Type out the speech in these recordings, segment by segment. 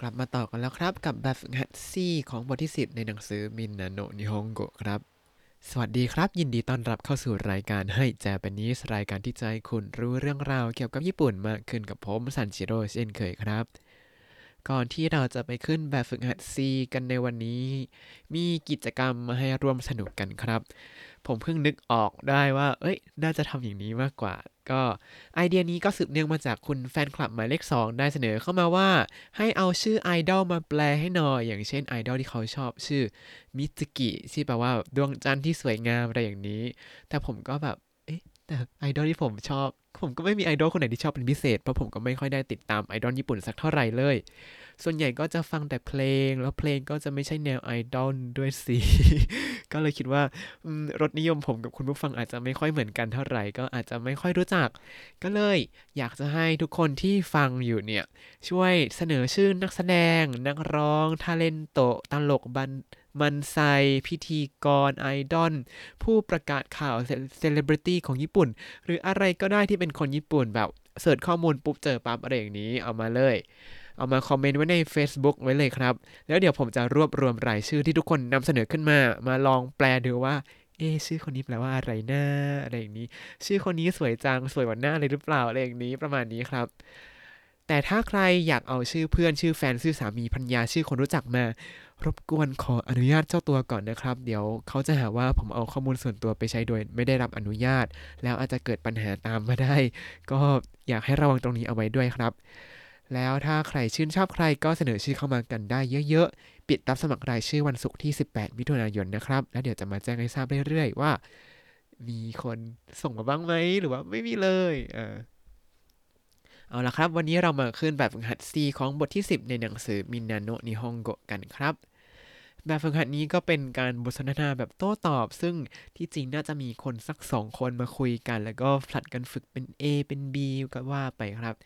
กลับมาต่อกันแล้วครับกับแบบฝึกหัดซี่ของบทที่ 10 ในหนังสือมินนาโนนิฮงโกะครับ สวัสดีครับ ยินดีต้อนรับเข้าสู่รายการให้แจแปนิสรายการที่จะให้คุณรู้เรื่องราวเกี่ยวกับญี่ปุ่นมากขึ้นกับผมซันจิโร่เช่นเคยครับ ก่อนที่เราจะไปขึ้นแบบฝึกหัดซีกันในวันนี้ มีกิจกรรมมาให้ร่วมสนุกกันครับ ผมเพิ่งนึกออกได้ว่า เอ้ย น่าจะทำอย่างนี้มากกว่า ก็ไอเดียนี้ก็สืบเนื่องมาจากคุณแฟนคลับหมายเลขสองได้เสนอเข้ามาว่า ให้เอาชื่อไอดอลมาแปลให้หน่อย อย่างเช่นไอดอลที่เขาชอบชื่อมิตสึกิที่แปลว่าดวงจันทร์ที่สวยงามอะไรอย่างนี้ แต่ผมก็แบบเอ๊ะแต่ไอดอลที่ผมชอบ ผมก็ไม่มีไอดอลคนไหนที่ชอบเป็นพิเศษ เพราะผมก็ไม่ค่อยได้ติดตามไอดอลญี่ปุ่นสักเท่าไหร่เลย ส่วนใหญ่ก็จะฟังแต่เพลง แล้วเพลงก็จะไม่ใช่แนวไอดอลด้วยสิ ก็เลยคิดว่ารสนิยมผมกับคุณผู้ฟังอาจจะไม่ค่อยเหมือนกันเท่าไหร่ ก็อาจจะไม่ค่อยรู้จัก ก็เลยอยากจะให้ทุกคนที่ฟังอยู่เนี่ย ช่วยเสนอชื่อนักแสดง นักร้อง タレント ตลกบัน 漫才 พิธีกรไอดอลผู้ประกาศข่าวเซเลบริตี้ของญี่ปุ่น หรืออะไรก็ได้ที่เป็นคนญี่ปุ่นแบบ search ข้อมูลปุ๊บเจอปั๊บอะไรอย่างนี้เอามาเลย เอามาคอมเมนต์ไว้ใน Facebook ไว้เลยครับ แล้วเดี๋ยวผมจะรวบรวมรายชื่อที่ทุกคนนำเสนอขึ้นมา มาลองแปลดูว่าเอชื่อคนนี้แปลว่าอะไรหนะอะไรอย่างนี้ ชื่อคนนี้สวยจังสวยกว่าหน้าเลยหรือเปล่าอะไรอย่างนี้ประมาณนี้ครับ แต่ถ้าใครอยากเอาชื่อเพื่อนชื่อแฟนชื่อสามีพัญญาชื่อคนรู้จักมารบกวนขออนุญาตเจ้าตัวก่อนนะครับ เดี๋ยวเขาจะหาว่าผมเอาข้อมูลส่วนตัวไปใช้โดยไม่ได้รับอนุญาต แล้วอาจจะเกิดปัญหาตามมาได้ ก็อยากให้ระวังตรงนี้เอาไว้ด้วยครับ แล้วถ้าใครชื่นชอบใครก็เสนอชื่อเข้ามากันได้เยอะๆ ปิดรับสมัครรายชื่อวันศุกร์ที่ 18 มิถุนายนนะครับ แล้วเดี๋ยวจะมาแจ้งให้ทราบเรื่อยๆว่า มีคนส่งมาบ้างไหมหรือว่าไม่มีเลยเออเอาละครับ วันนี้เรามาขึ้นแบบฝึกหัด C ของบทที่ 10 ในหนังสือมินนาโนะนิฮงโกะกันครับ แบบฝึกหัดนี้ก็เป็นการบทสนทนาแบบโต้ตอบ ซึ่งที่จริงน่าจะมีคนสักสองคนมาคุยกัน แล้วก็ผลัดกันฝึกเป็น A เป็น B ก็ว่าไปครับ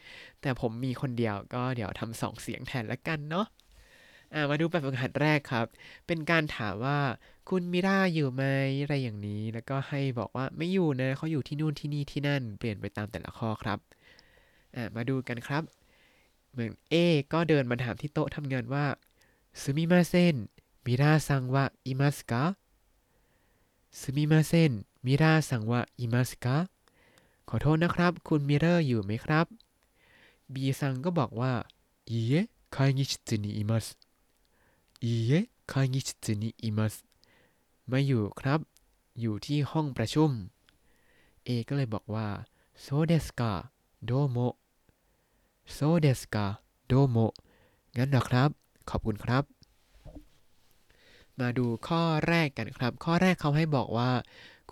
แต่ผมมีคนเดียวก็เดี๋ยวทำสองเสียงแทนละกันเนาะมาดูแบบฝึกหัดแรกครับ เป็นการถามว่าคุณมิราอยู่ไหมอะไรอย่างนี้ แล้วก็ให้บอกว่าไม่อยู่นะเขาอยู่ที่นู่นที่นี่ที่นั่น เปลี่ยนไปตามแต่ละข้อครับมาดูกันครับ เหมือนเอก็เดินมาถามที่โต๊ะทำงานว่าซูมิมาเซน มิราซังว่าอิมัสกะすみませんมิราซังว่าอิมัสกะขอโทษนะครับ คุณมิเรอร์อยู่ไหมครับ บีซังก็บอกว่าอีเอะคายงิชิตนิอิมัสอีาอไม่อยู่ครับ อยู่ที่ห้องประชุม เอก็เลยบอกว่าそうですかกาโดโมโซเดสงั้นนะครับ ขอบคุณครับ มาดูข้อแรกกันครับ ข้อแรกเขาให้บอกว่า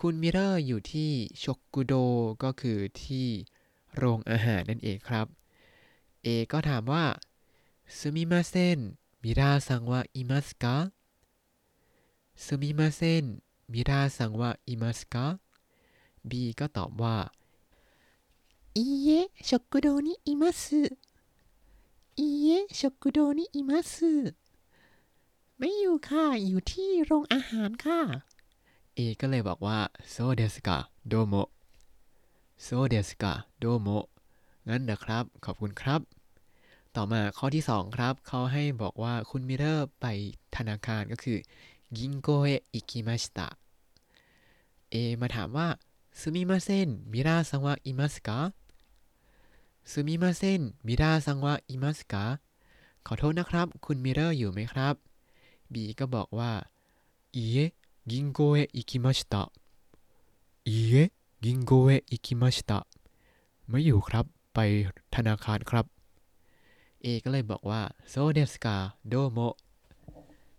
คุณมิเรอร์อยู่ที่ชกกุโดก็คือที่โรงอาหารนั่นเองครับ A ก็ถามว่าすみませんミラーさんはいますかすみませんミラーさんはいますか B ก็ตอบว่า いいえ、食堂にいます。いいえ、食堂にいます。 ไม่อยู่ค่ะ อยู่ที่โรงอาหารค่ะ เอก็เลยบอกว่าโซเดสกาโดโมโซเดสกาโดโมงั้นนะครับ ขอบคุณครับ ต่อมาข้อที่ 2 ครับ เขาให้บอกว่าคุณมิเตอร์ไปธนาคารก็คือยิงโกเอะอิกิมาชิตะเอมาถามว่าすาません、ミラーさんはいますかすみません、ミラーさんはいますかขอโทษนะครับ คุณมิเรอร์อยู่ไหมครับ บีก็บอกว่าอีเ銀行へ行きましたอีเอ銀行へ行きましたไม่อยู่ครับไปธนาคารครับ เอก็เลยบอกว่าโซเดสกาโดโม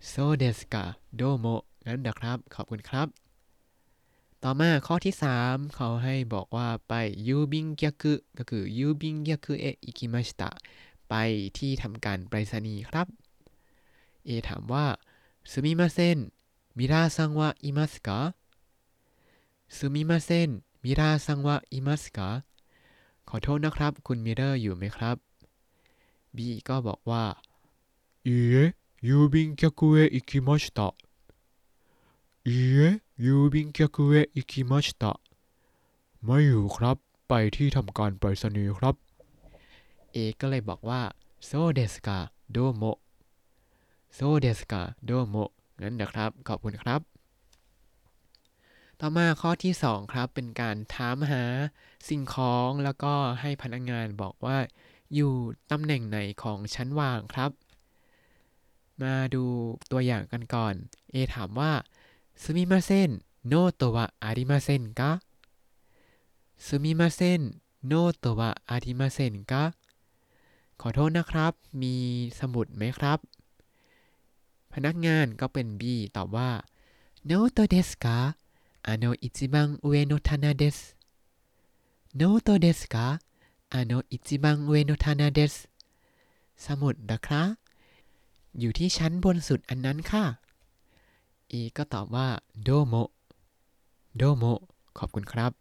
โซเดสกาโดโมงั้นนะครับ ขอบคุณครับ ต่อมาข้อที่ 3 เขาให้บอกว่าไปยูบิงเกียกุก็คือยูบิงเกียกุเออิคิมาชิตะไปที่ทำการไปรษณีย์ครับ A ถามว่าすみませんミラーさんはいますかすみませんミラーさんはいますかขอโทษนะครับ คุณมิเรอร์อยู่ไหมครับ B ก็บอกว่ายいえ郵便局へ行きましたいいえ郵便局へ行きましたไม่อยู่ครับ ไปที่ทำการไปรษณีย์ครับ A ก็เลยบอกว่าโซเดสกา โดโม โซเดสกาโดโมงั้นนะครับ ขอบคุณครับ ต่อมาข้อที่ 2 ครับ เป็นการถามหาสิ่งของแล้วก็ให้พนักงานบอกว่า อยู่ตำแหน่งไหนของชั้นวางครับ มาดูตัวอย่างกันก่อน A ถามว่าすみませんノートはありませんかすみませんโนโตวะอาริมาเซนกะขอโทษนะครับ มีสมุดไหมครับ พนักงานก็เป็น B ตอบว่า no to desu ka ano ichiban ue no tana desu no to desu ka ano ichiban ue no tana desu สมุดนะคะอยู่ที่ชั้นบนสุดอันนั้นค่ะอีก็ตอบว่าโดโมโดโมขอบคุณครับ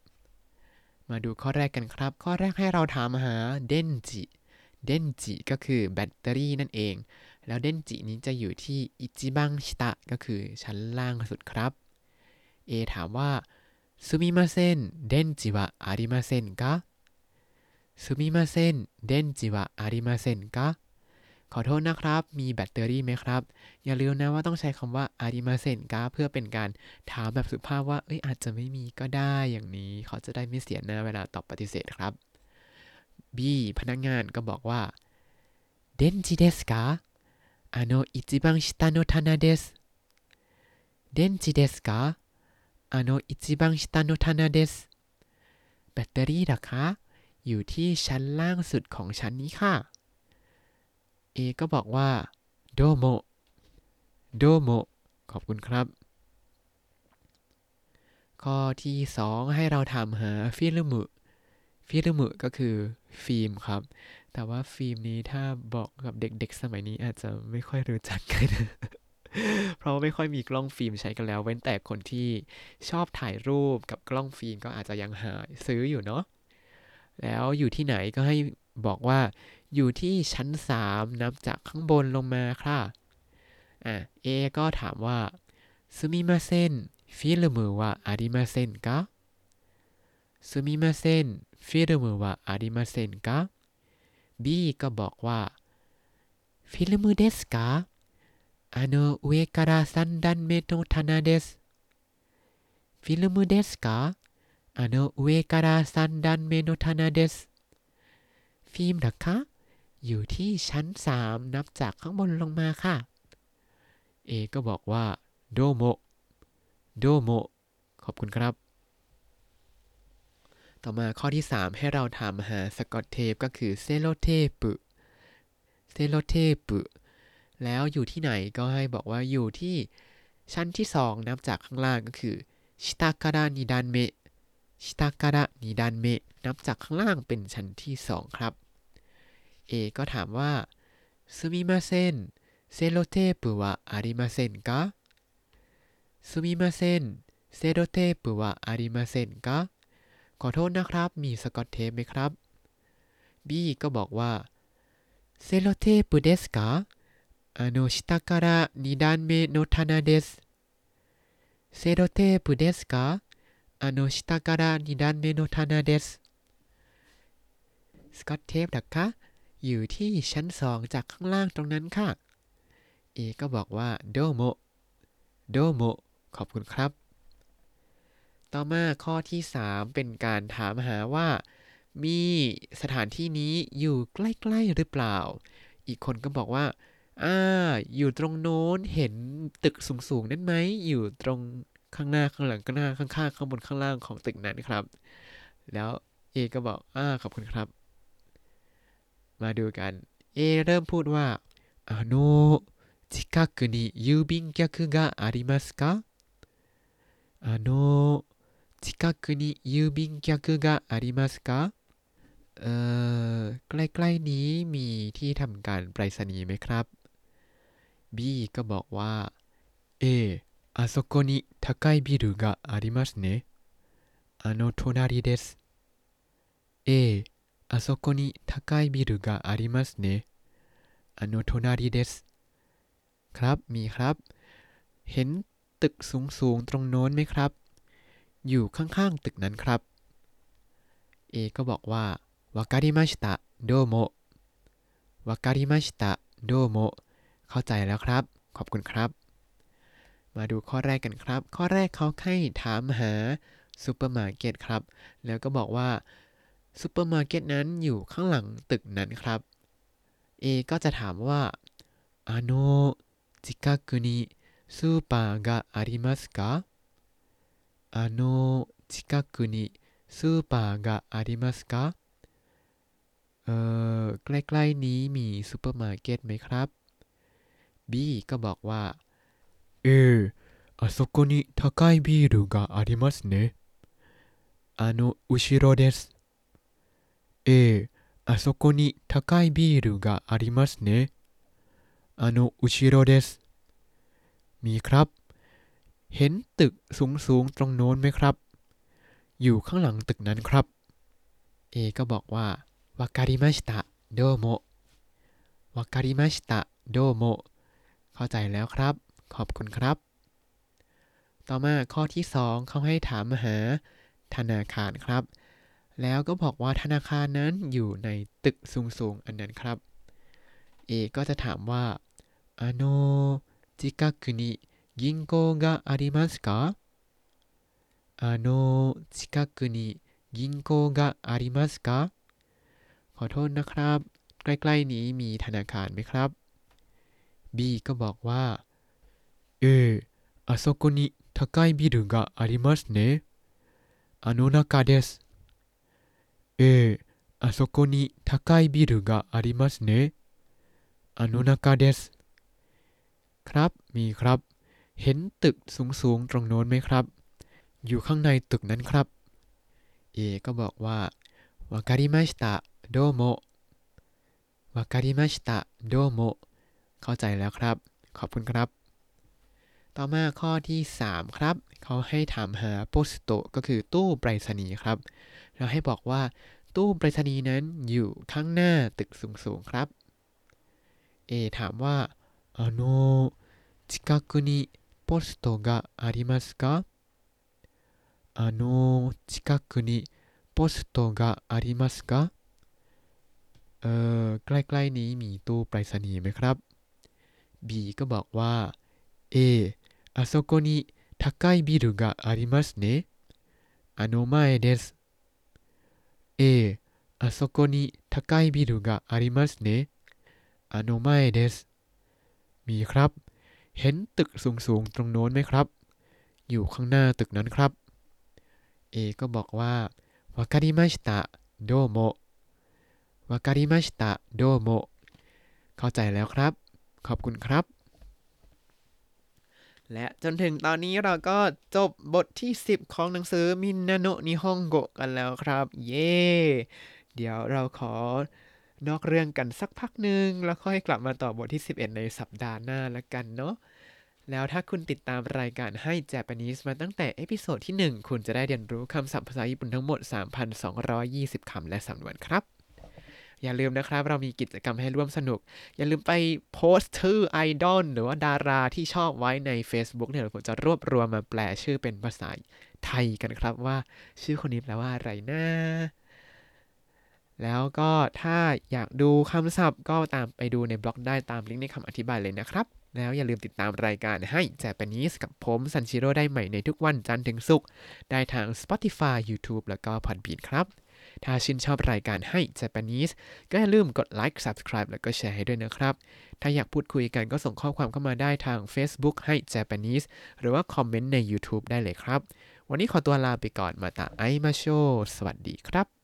มาดูข้อแรกกันครับ ข้อแรกให้เราถามหา電池 電池 ก็คือแบตเตอรี่นั่นเอง แล้ว電池 นี้จะอยู่ที่一番下 ก็คือชั้นล่างสุดครับ เอถามว่าすみません電池はありませんかซูมิมาเซนเดนจิวะอาริมาเซนกะขอโทษนะครับ มีแบตเตอรี่ไหมครับ อย่าลืมนะว่าต้องใช้คำว่าอาริมาเซนกาเพื่อเป็นการถามแบบสุภาพว่า เอ้ยอาจจะไม่มีก็ได้อย่างนี้ เขาจะได้ไม่เสียหน้าเวลาตอบปฏิเสธครับ B พนักงงานก็บอกว่าเดนจิเดสกา あの一番下の棚です電池ですかあの一番下の棚ですแบตเตอรี่เหรอคะ อยู่ที่ชั้นล่างสุดของชั้นนี้ค่ะ A ก็บอกว่าโดโมโดโมขอบคุณครับ ข้อที่ 2 ให้เราถามหาฟิลมุฟิลมุก็คือฟิล์มครับ แต่ว่าฟิล์มนี้ถ้าบอกกับเด็กๆ สมัยนี้อาจจะไม่ค่อยรู้จักกัน เพราะไม่ค่อยมีกล้องฟิล์มใช้กันแล้ว เว้นแต่คนที่ชอบถ่ายรูปกับกล้องฟิล์มก็อาจจะยังหาซื้ออยู่เนาะ แล้วอยู่ที่ไหนก็ให้บอกว่า อยู่ที่ชั้น 3 นับจากข้างบนลงมาค่ะ อะเอก็ถามว่าすみませんフィルムはありませんかすみませんフィルムはありませんか บอกว่าフィルムですかあの上から3段目の棚ですフィルムですかあの上から3段目の棚ですฟิล์มเหรอคะ อยู่ที่ชั้น 3 นับจากข้างบนลงมาค่ะ A ก็บอกว่าโดโมโดโมขอบคุณครับ ต่อมาข้อที่ 3 ให้เราถามหาสกอตเทปก็คือเซโลเทปเซโลเทปแล้วอยู่ที่ไหนก็ให้บอกว่าอยู่ที่ชั้นที่ 2 นับจากข้างล่างก็คือชิตาการะนิดันเมะชิตาการะนิดันเมะนับจากข้างล่างเป็นชั้นที่ 2 ครับ A ก็ถามว่าすみませんセロテープはありませんかすみませんセロテープはありませんか ขอโทษนะครับ มีสกอตเทปไหมครับ B ก็บอกว่าセロテープですかあの下から2段目の棚ですセロテープですかあの下から2段目の棚ですสกอตเทปเหรอคะ อยู่ที่ชั้นสองจากข้างล่างตรงนั้นค่ะ เอก็บอกว่าโดโมโดโมขอบคุณครับ ต่อมาข้อที่ 3 เป็นการถามหาว่า มีสถานที่นี้อยู่ใกล้ๆหรือเปล่า อีกคนก็บอกว่า อ่า อยู่ตรงโน้น เห็นตึกสูงๆ นั่นไหม อยู่ตรงข้างหน้าข้างหลังข้างหน้าข้างๆ ข้างบนข้างล่างของตึกนั้นครับ แล้วเอก็บอก อ่า ขอบคุณครับ มาดูกัน A เริ่มพูดว่าあの近くに郵便局がありますかあの 近くに郵便局がありますかเอ่อ ใกล้ๆนี้มีที่ทำการไปรษณีย์ไหมครับ B ก็บอกว่า A あそこに高いビルがありますねあの隣です A あそこに高いビルがありますねあの隣です ครับ มีครับ เห็นตึกสูงๆ ตรงโน้นไหมครับ อยู่ข้างๆตึกนั้นครับ เอก็บอกว่าวากาดิมาชิตะโดโมวากาดิมาชิตะโดโมเข้าใจแล้วครับ ขอบคุณครับ มาดูข้อแรกกันครับ ข้อแรกเขาให้ถามหาซูเปอร์มาร์เก็ตครับ แล้วก็บอกว่าซูเปอร์มาร์เก็ตนั้นอยู่ข้างหลังตึกนั้นครับเอก็จะถามว่าあの近くにスーパーがありますかあの近くにスーパーがありますかเอ่อใกล้ๆนี้มีซูเปอร์มาร์เก็ตไหมครับ B ก็บอกว่าเออあそこに高いビールがありますねあの後ろですええあそこに高いビールがありますねあの後ろですมีครับ เห็นตึกสูงๆตรงโน้นไหมครับ อยู่ข้างหลังตึกนั้นครับ เอก็บอกว่าวากาลิมาชิตะโดโมวากาลิมาชิตะโดโมเข้าใจแล้วครับ ขอบคุณครับ ต่อมาข้อที่ 2 เขาให้ถามหาธนาคารครับ แล้วก็บอกว่าธนาคารนั้นอยู่ในตึกสูงๆอันนั้นครับ เอก็จะถามว่าอโนจิกาคุนิ 銀行がありますかあの近くに銀行がありますかขอโทษนะครับ ใกล้ๆนี้มีธนาคารไหมครับ B ก็บอกว่าเออあそこに高いビルがありますねあの中ですええあそこに高いビルがありますねあの中ですครับ มีครับ เห็นตึกสูงๆตรงโน้นไหมครับ อยู่ข้างในตึกนั้นครับ เอก็บอกว่าวากาลิมาชิตะโดโมวากาลิมาชิตะโดโมเข้าใจแล้วครับ ขอบคุณครับ ต่อมาข้อที่ 3 ครับ เขาให้ถามหาโปสโตก็คือตู้ไปรษณีย์ครับ เราให้บอกว่า ตู้ไปรษณีย์นั้นอยู่ข้างหน้าตึกสูงๆครับ เอถามว่าあの近くにポストがありますかあの近くにポストがありますかเอ่อใกล้ๆนี้มีตู้ไปรษณีย์ไหมครับ B ก็บอกว่า A あそこに高いビルがありますねあの前です A あそこに高いビルがありますねあの前ですมีครับ เห็นตึกสูงๆตรงโน้นไหมครับ อยู่ข้างหน้าตึกนั้นครับ A ก็บอกว่าวาการิมาชิตะโดโมวาการิมาชิตะโดโมเข้าใจแล้วครับ ขอบคุณครับ และจนถึงตอนนี้เราก็จบบทที่ 10 ของหนังสือมินนาโนนิฮงโกกันแล้วครับ เย้เดี๋ยวเราขอ นอกเรื่องกันสักพักหนึ่งแล้วค่อยกลับมาต่อบทที่ 11 ในสัปดาห์หน้าแล้วกันเนาะแล้วถ้าคุณติดตามรายการให้ Japanese มาตั้งแต่ episode ที่ 1 คุณจะได้เรียนรู้คำศัพท์ภาษาญี่ปุ่นทั้งหมด 3,220 คำและสำนวนครับ อย่าลืมนะครับ เรามีกิจกรรมให้ร่วมสนุก อย่าลืมไปโพสต์ชื่อไอดอลหรือว่าดาราที่ชอบไว้ใน Facebook เนี่ยเดี๋ยวผมจะรวบรวมมาแปลชื่อเป็นภาษาไทยกันครับว่า ชื่อคนนี้แปลว่าอะไรนะ แล้วก็ถ้าอยากดูคำศัพท์ก็ตามไปดูในบล็อกได้ตามลิงก์ในคำอธิบายเลยนะครับ แล้วอย่าลืมติดตามรายการให้ Japanese กับผมซันชิโร่ได้ใหม่ในทุกวันจันทร์ถึงศุกร์ได้ทาง Spotify YouTube แล้วก็ Podbean ครับ ถ้าชื่นชอบรายการให้ Japanese ก็อย่าลืมกดไลค์ Subscribe แล้วก็แชร์ให้ด้วยนะครับ ถ้าอยากพูดคุยกันก็ส่งข้อความเข้ามาได้ทาง Facebook ให้ Japanese หรือว่าคอมเมนต์ใน YouTube ได้เลยครับ วันนี้ขอตัวลาไปก่อนมาตาไอมาโช สวัสดีครับ